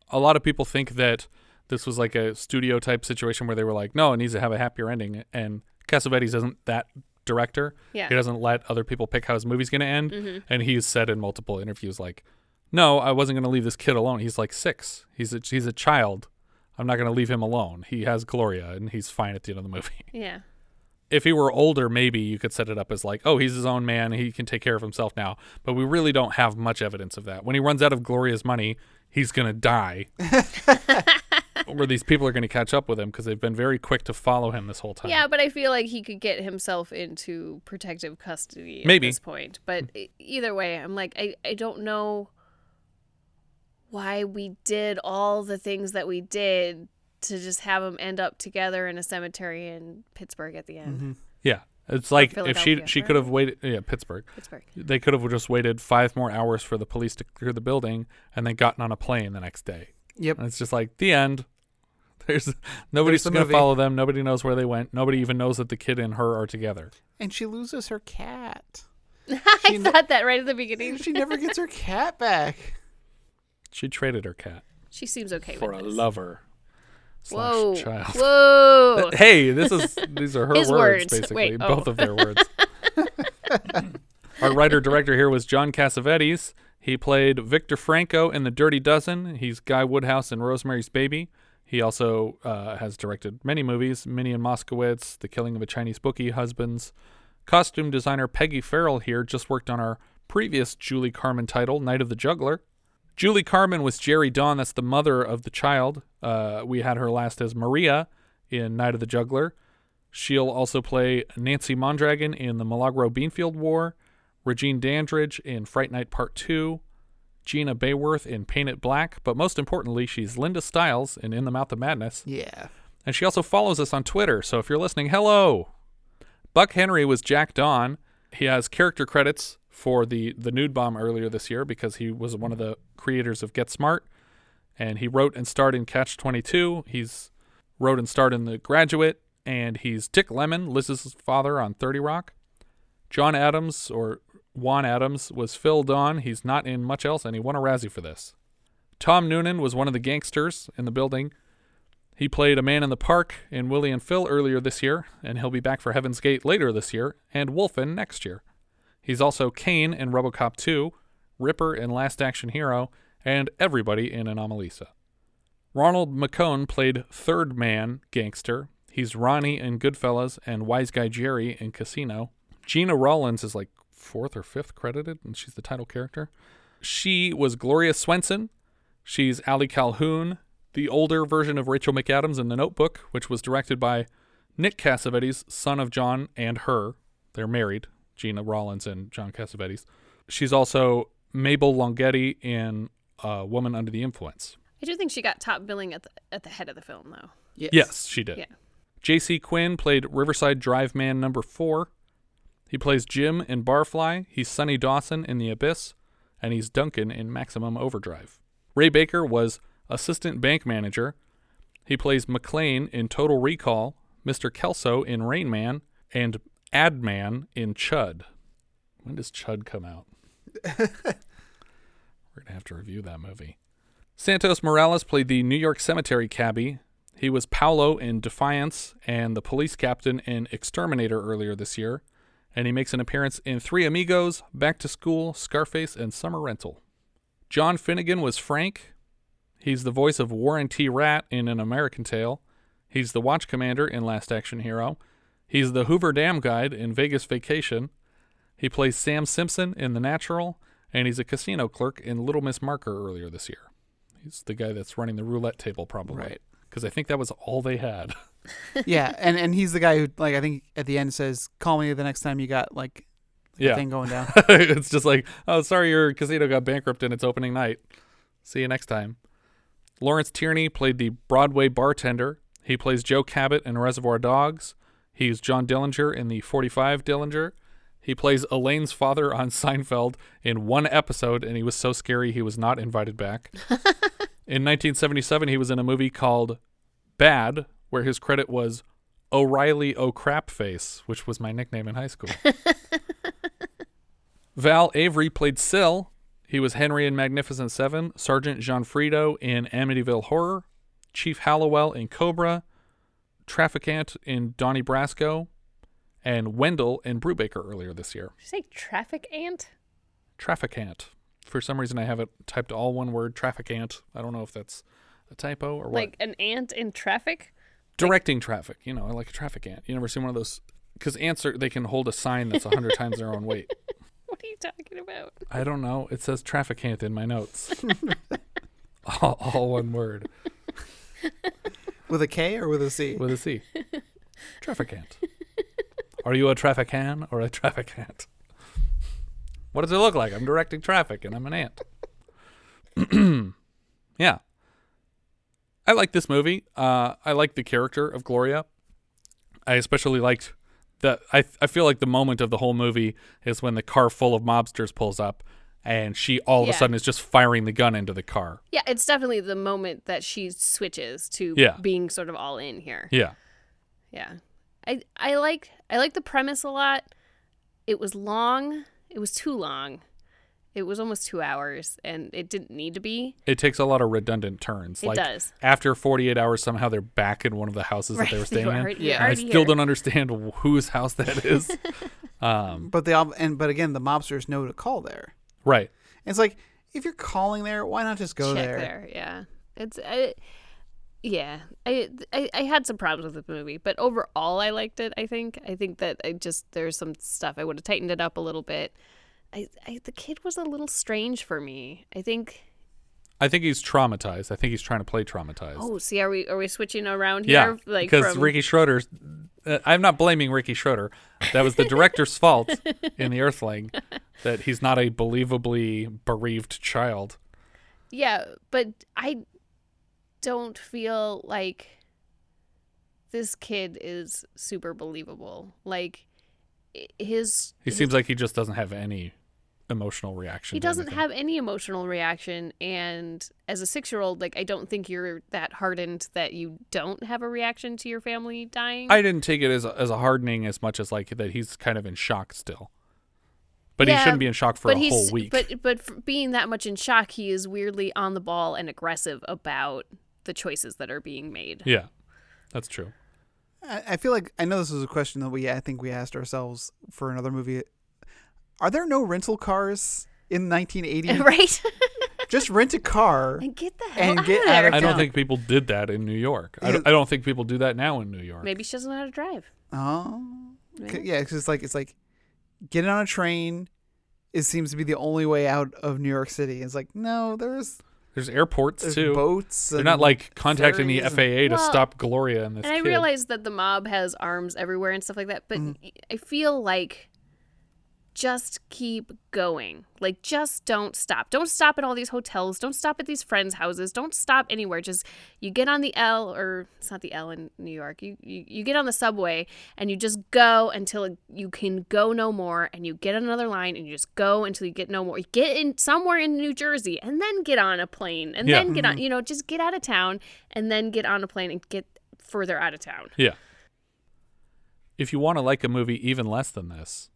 A lot of people think that This was like a studio type situation where they were like, no, it needs to have a happier ending. And Cassavetes isn't that director. Yeah. He doesn't let other people pick how his movie's going to end. Mhm. And he's said in multiple interviews, like, no, I wasn't going to leave this kid alone. He's like six. He's a, he's a child. I'm not going to leave him alone. He has Gloria and he's fine at the end of the movie. Yeah. If he were older, maybe you could set it up as like, oh, he's his own man. He can take care of himself now. But we really don't have much evidence of that. When he runs out of Gloria's money, he's going to die. or these people are going to catch up with him because they've been very quick to follow him this whole time. Yeah, but I feel like he could get himself into protective custody at Maybe. this point. But hmm. e- either way, I'm like, I, I don't know why we did all the things that we did to just have them end up together in a cemetery in Pittsburgh at the end. Mm-hmm. Yeah. It's like if she she right? could have waited yeah, Pittsburgh. Pittsburgh. They could have just waited 5 more hours for the police to clear the building and then gotten on a plane the next day. Yep. And it's just like the end. There's nobody's the going to movie. follow them. Nobody knows where they went. Nobody even knows that the kid and her are together. And she loses her cat. I thought that right at the beginning. She never gets her cat back. She traded her cat She seems okay for a this. lover. slash Whoa. Child. Whoa. hey, this is these are her His words, words. basically, Wait, oh. both oh. of their words. Our writer director here was John Cassavetes. He played Victor Franco in The Dirty Dozen. He's Guy Woodhouse in Rosemary's Baby. He also uh, has directed many movies: Minnie and Moskowitz, The Killing of a Chinese Bookie, Husbands. Costume designer Peggy Farrell here just worked on our previous Julie Carmen title, Night of the Juggler. Julie Carmen was Jerry Dawn. That's the mother of the child. Uh, we had her last as Maria in Night of the Juggler. She'll also play Nancy Mondragon in the Milagro Beanfield War, Regine Dandridge in Fright Night Part 2, Gina Bayworth in Paint It Black, but most importantly, she's Linda Stiles in In the Mouth of Madness. Yeah. And she also follows us on Twitter, so if you're listening, hello. Buck Henry was Jack Dawn. He has character credits for the the nude bomb earlier this year because he was one of the creators of Get Smart, and he wrote and starred in Catch 22. He's wrote and starred in The Graduate, and he's Dick Lemon, Liz's father on 30 Rock. John Adams or Juan Adams was Phil Dawn. He's not in much else, and he won a Razzie for this. Tom Noonan was one of the gangsters in the building. He played a man in the park in Willie and Phil earlier this year, and he'll be back for Heaven's Gate later this year, and Wolfen next year. He's also Kane in Robocop 2, Ripper in Last Action Hero, and everybody in Anomalisa. Ronald McCone played Third Man Gangster. He's Ronnie in Goodfellas and Wise Guy Jerry in Casino. Gena Rowlands is like fourth or fifth credited, and she's the title character. She was Gloria Swenson. She's Allie Calhoun, the older version of Rachel McAdams in The Notebook, which was directed by Nick Cassavetes, son of John and her. They're married, Gena Rowlands and John Cassavetes. She's also Mabel Longhetti in uh, Woman Under the Influence. I do think she got top billing at the at the head of the film though. Yes, she did. Yeah. J.C. Quinn played Riverside Drive Man number four. He plays Jim in Barfly. He's Sonny Dawson in The Abyss, and he's Duncan in Maximum Overdrive. Ray Baker was assistant bank manager. He plays McLean in Total Recall, Mr. Kelso in Rain Man, and Adman in Chud. When does Chud come out? We're going to have to review that movie. Santos Morales played the New York Cemetery cabbie. He was Paolo in Defiance and the police captain in Exterminator earlier this year. And he makes an appearance in Three Amigos, Back to School, Scarface, and Summer Rental. John Finnegan was Frank. He's the voice of Warren T. Rat in An American Tale. He's the watch commander in Last Action Hero. He's the Hoover Dam guide in Vegas Vacation. He plays Sam Simpson in The Natural, and he's a casino clerk in Little Miss Marker earlier this year. He's the guy that's running the roulette table, probably. Right. Because I think that was all they had. yeah, and and he's the guy who like I think at the end says, "Call me the next time you got like yeah. thing going down." it's just like, oh, sorry, your casino got bankrupt in its opening night. See you next time. Lawrence Tierney played the Broadway bartender. He plays Joe Cabot in Reservoir Dogs. He's John Dillinger in the 45 Dillinger. He plays Elaine's father on Seinfeld in one episode, and he was so scary he was not invited back. in 1977, he was in a movie called Bad, where his credit was O'Reilly O'Crapface, which was my nickname in high school. Val Avery played Sill. He was Henry in Magnificent Seven, Sergeant Gionfriddo in Amityville Horror, Chief Hallowell in Cobra, Trafficant in Donnie Brasco, and Wendell in Brubaker earlier this year. Did you say traffic ant? Trafficant. For some reason, I have it typed all one word, Trafficant. I don't know if that's a typo or what. Like an ant in traffic? Directing traffic. You know, like a traffic ant. You never seen one of those? Because ants are, they can hold a sign that's a hundred times their own weight. What are you talking about? I don't know. It says traffic ant in my notes. all, all one word With a K or with a C? with a C. Traffic ant. Are you a trafficant or a traffic ant? What does it look like? I'm directing traffic and I'm an ant. yeah. I like this movie. Uh, I like the character of Gloria. I especially liked that. I I feel like the moment of the whole movie is when the car full of mobsters pulls up, and she all of Yeah. a sudden is just firing the gun into the car. Yeah, it's definitely the moment that she switches to Yeah. being sort of all in here. Yeah. Yeah. I I like I like the premise a lot. It was long. It was too long. It was almost 2 hours and it didn't need to be. It takes a lot of redundant turns. It like does. After 48 hours, somehow they're back in one of the houses that they were staying in. are- you're And I still here. don't understand whose house that is. um, But they all and but again, the mobsters know to call there. right. It's like if you're calling there, why not just go Check there? there. Yeah. It's I, yeah. I, I I had some problems with the movie, but overall I liked it, I think. I think that I just there's some stuff I would have tightened it up a little bit. I, I the kid was a little strange for me. I think I think he's traumatized. I think he's trying to play traumatized. Oh, see, are we are we switching around yeah. here? Like because from Ricky Schroder. Uh, I'm not blaming Ricky Schroder. That was the director's fault in The Earthling that he's not a believably bereaved child. Yeah, but I don't feel like this kid is super believable. Like his He his- seems like he just doesn't have any emotional reaction. he doesn't anything. have any emotional reaction and as a 6-year-old like I don't think you're that hardened that you don't have a reaction to your family dying. I didn't take it as a, as a hardening as much as like that he's kind of in shock still. But he shouldn't be in shock for a whole week. But but for being that much in shock, he is weirdly on the ball and aggressive about the choices that are being made. yeah, that's true. I, I feel like I know this was a question that we I think we asked ourselves for another movie. Are there no rental cars in 1980? right? Just rent a car and get the hell and out get of out there. of I don't think people did that in New York. I, don't, I don't think people do that now in New York. Maybe she doesn't know how to drive. Oh, Yeah. Yeah. Because it's like it's like getting on a train. It seems to be the only way out of New York City. It's like no, there's There's airports there's too. boats. They're not like contacting the FAA and- to Well, stop Gloria and this And I kid. realize that the mob has arms everywhere and stuff like that, but Mm-hmm. I feel like just keep going. Like just don't stop. Don't stop at all these hotels. Don't stop at these friends' houses. Don't stop anywhere. Just you get on the L or it's not the L in New York. You you, you get on the subway and you just go until you can go no more and you get on another line and you just go until you get no more. You get in somewhere in New Jersey and then get on a plane and Yeah. then get on, mm-hmm. you know, just get out of town and then get on a plane and get further out of town. Yeah. If you want to like a movie even less than this,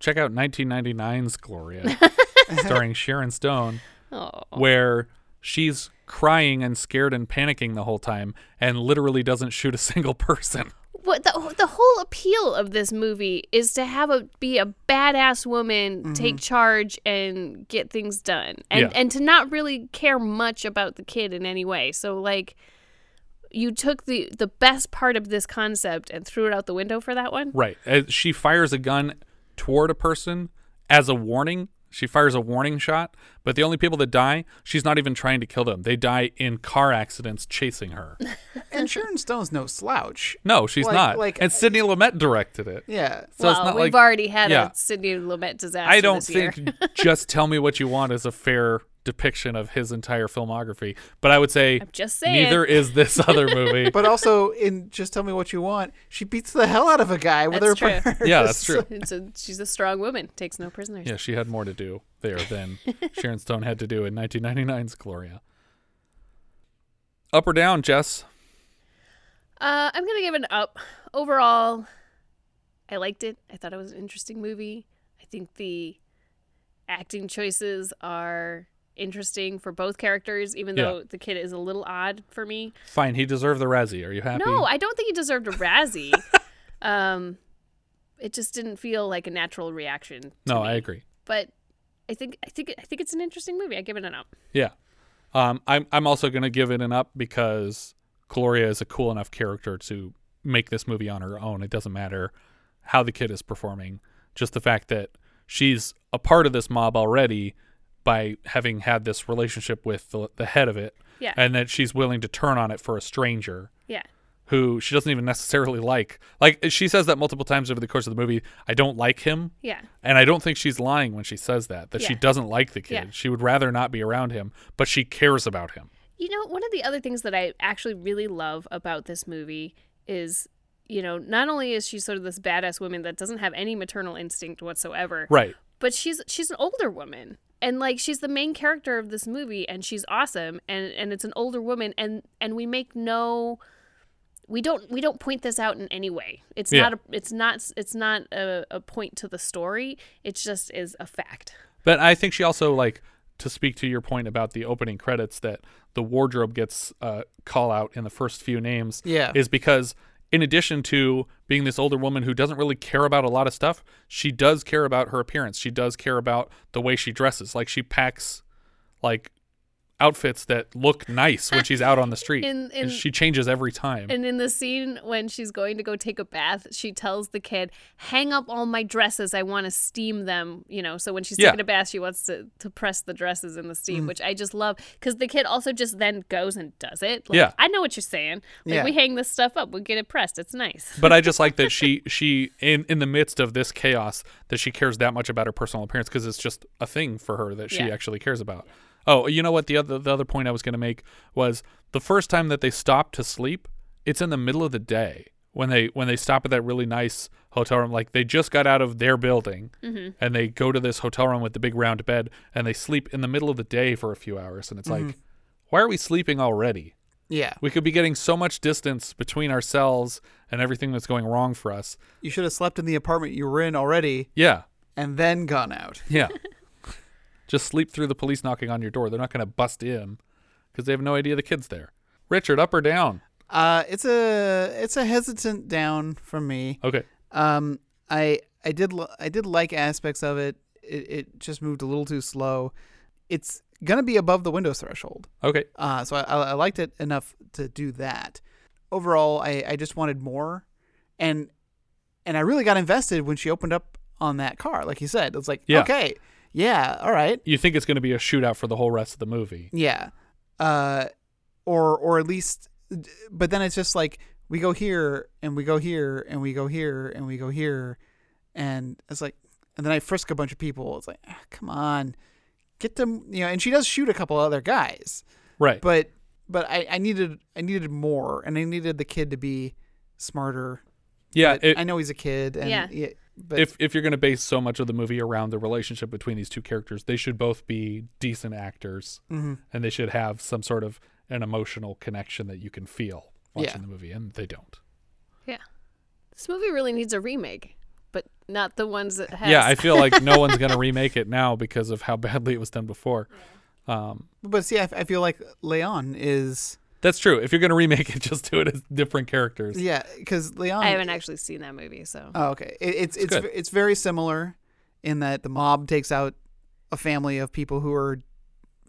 check out 1999's Gloria, starring Sharon Stone, Oh. where she's crying and scared and panicking the whole time and literally doesn't shoot a single person. what the the whole appeal of this movie is to have a be a badass woman mm-hmm. take charge and get things done and Yeah. and to not really care much about the kid in any way so like you took the the best part of this concept and threw it out the window for that one Right. As she fires a gun toward a person as a warning. She fires a warning shot, but the only people that die, she's not even trying to kill them. They die in car accidents chasing her. and Sharon Stone's no slouch. No, she's Like- not. like- and Sidney uh, Lumet directed it. Yeah. So well it's not we've like already had yeah. a Sidney Lumet disaster I don't this year. think just tell me what you want is a fair depiction of his entire filmography. But I would say just saying. neither is this other movie. But also, in just tell me what you want, she beats the hell out of a guy with That's her true. purse. Yeah, that's true. it's a, she's a strong woman takes no prisoners yeah, she had more to do there than Sharon Stone had to do in 1999's Gloria. Up or down, Jess? Uh, I'm gonna give an up. Overall, I liked it. I thought it was an interesting movie. I think the acting choices are interesting for both characters, even Yeah. though the kid is a little odd for me. Fine, he deserved the Razzie. Are you happy? No, I don't think he deserved a Razzie. um, it just didn't feel like a natural reaction. no, me. I agree. But I think I think I think it's an interesting movie. I give it an up. Yeah. Um, I'm I'm also gonna give it an up because Gloria is a cool enough character to make this movie on her own. It doesn't matter how the kid is performing. Just the fact that she's a part of this mob already by having had this relationship with the, the head of it, Yeah. and that she's willing to turn on it for a stranger Yeah. who she doesn't even necessarily like. Like she says that multiple times over the course of the movie. I don't like him. Yeah. And I don't think she's lying when she says that, that she doesn't like the kid. Yeah. She would rather not be around him, but she cares about him. You know, one of the other things that I actually really love about this movie is, you know, not only is she sort of this badass woman that doesn't have any maternal instinct whatsoever, Right. but she's she's an older woman. And like she's the main character of this movie and she's awesome and and it's an older woman and and we make no we don't we don't point this out in any way. It's Yeah. not a it's not it's not a, a point to the story. It just is a fact. But I think she also like to speak to your point about the opening credits that the wardrobe gets uh, call out in the first few names. Yeah. is because in addition to being this older woman who doesn't really care about a lot of stuff, she does care about her appearance. She does care about the way she dresses. Like she packs like outfits that look nice when she's out on the street. In- in- And she changes every time. And in the scene when she's going to go take a bath, she tells the kid, "Hang up all my dresses. I want to steam them." You know, so when she's Yeah. taking a bath, she wants to to press the dresses in the steam, Mm. which I just love because the kid also just then goes and does it. Like, Yeah. I know what you're saying. Like Yeah. we hang this stuff up, we get it pressed. It's nice. but I just like that she she in in the midst of this chaos that she cares that much about her personal appearance because it's just a thing for her that she Yeah. actually cares about. Oh, you know what? The other the other point I was going to make was the first time that they stop to sleep, it's in the middle of the day when they when they stop at that really nice hotel room. Like they just got out of their building Mhm. and they go to this hotel room with the big round bed and they sleep in the middle of the day for a few hours. And it's Mhm. like, why are we sleeping already? Yeah. We could be getting so much distance between ourselves and everything that's going wrong for us. You should have slept in the apartment you were in already. Yeah. And then gone out. Yeah. Just sleep through the police knocking on your door. They're not going to bust in because they have no idea the kid's there. Richard, up or down? Uh, it's a it's a hesitant down from me. Okay. Um, I I did I did like aspects of it. It it just moved a little too slow. It's gonna be above the Windows threshold. Okay. Uh, so I, I I liked it enough to do that. Overall, I I just wanted more, and and I really got invested when she opened up on that car. Like you said, it's like Yeah. okay, yeah, all right, You think it's going to be a shootout for the whole rest of the movie. yeah, uh, or or at least, but then it's just like we go here and we go here and we go here and we go here, and it's like, and then I frisk a bunch of people. It's like, ah, come on, get them, you know. And she does shoot a couple other guys, Right. But but I, I needed I needed more, and I needed the kid to be smarter. Yeah, it- I know he's a kid, and Yeah. But if if you're going to base so much of the movie around the relationship between these two characters, they should both be decent actors, Mhm. and they should have some sort of an emotional connection that you can feel watching Yeah. the movie, and they don't. Yeah. This movie really needs a remake, but not the ones that has. Yeah, I feel like no one's going to remake it now because of how badly it was done before. Um, but see, I, I feel like Leon is that's true. If you're going to remake it, just do it as different characters. yeah, because Leon. I haven't actually seen that movie, so. Oh, okay. It, it's It's it's it's very similar in that the mob takes out a family of people who are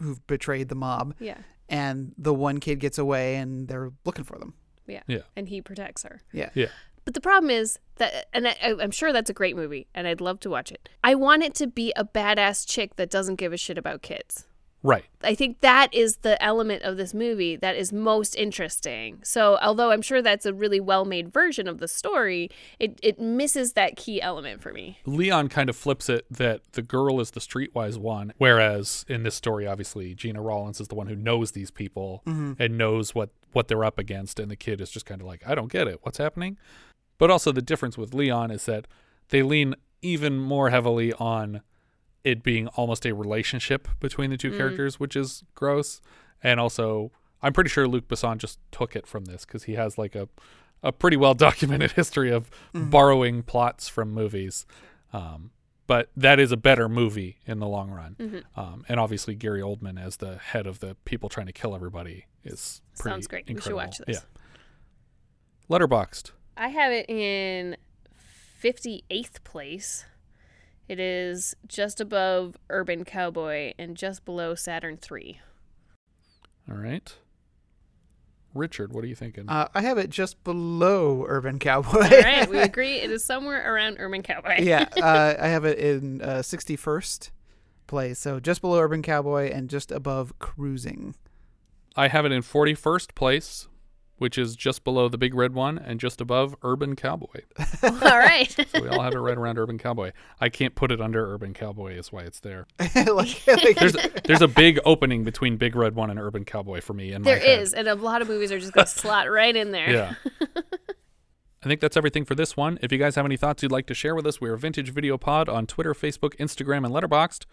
who've betrayed the mob. Yeah. And the one kid gets away, and they're looking for them. Yeah. Yeah. And he protects her. Yeah. Yeah. But the problem is that, and I, I- I'm sure that's a great movie, and I'd love to watch it. I want it to be a badass chick that doesn't give a shit about kids. Right. I think that is the element of this movie that is most interesting. So, although I'm sure that's a really well made version of the story, it, it misses that key element for me. Leon kind of flips it that the girl is the streetwise one, whereas in this story, obviously, Gena Rowlands is the one who knows these people Mhm. and knows what what they're up against, and the kid is just kind of like, I don't get it, what's happening? But also, the difference with Leon is that they lean even more heavily on it being almost a relationship between the two Mm. characters, which is gross. And also, I'm pretty sure Luc Besson just took it from this because he has like a a pretty well documented history of Mhm. borrowing plots from movies. Um, but that is a better movie in the long run. Mhm. Um, and obviously, Gary Oldman as the head of the people trying to kill everybody is pretty Sounds great. We should watch this. Yeah. Letterboxd. I have it in 58th place. It is just above Urban Cowboy and just below Saturn 3. All right. Richard, what are you thinking? Uh, I have it just below Urban Cowboy. All right, we agree it is somewhere around Urban Cowboy. yeah, uh, I have it in uh, 61st place, so just below Urban Cowboy and just above Cruising. I have it in 41st place, which is just below the big red one and just above Urban Cowboy. All right. so we all have it right around Urban Cowboy. I can't put it under Urban Cowboy, is why it's there. Like- like- there's there's a big opening between Big Red One and Urban Cowboy for me in There my head. and a lot of movies are just going to slot right in there. Yeah. I think that's everything for this one. If you guys have any thoughts you'd like to share with us, we are Vintage Video Pod on Twitter, Facebook, Instagram, and Letterboxd.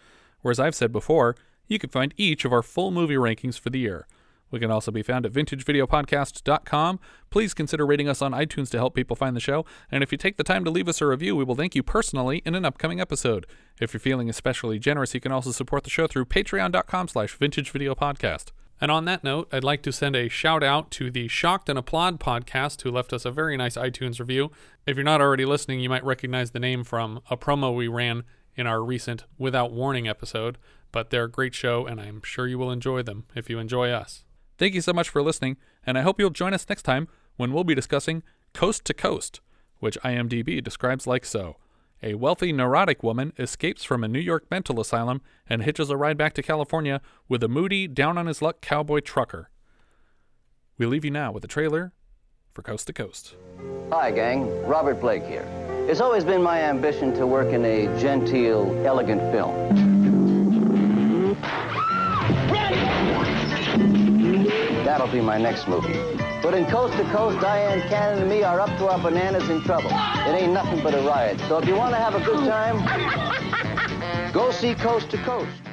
Where, as I've said before, you can find each of our full movie rankings for the year. We can also be found at vintagevideopodcast.com. Please consider rating us on iTunes to help people find the show. And if you take the time to leave us a review, we will thank you personally in an upcoming episode. If you're feeling especially generous, you can also support the show through patreon.com slash vintagevideopodcast. And on that note, I'd like to send a shout out to the Shocked and Applaud podcast who left us a very nice iTunes review. If you're not already listening, you might recognize the name from a promo we ran in our recent Without Warning episode, but they're a great show and I'm sure you will enjoy them if you enjoy us. Thank you so much for listening, and I hope you'll join us next time when we'll be discussing Coast to Coast, which IMDb describes like so. A wealthy, neurotic woman escapes from a New York mental asylum and hitches a ride back to California with a moody, down on his luck cowboy trucker. We leave you now with a trailer for Coast to Coast. Hi, gang. Robert Blake here. It's always been my ambition to work in a genteel, elegant film. That'll be my next movie. But in Coast to Coast, Dyan Cannon and me are up to our bananas in trouble. It ain't nothing but a riot. So if you want to have a good time, go see Coast to Coast.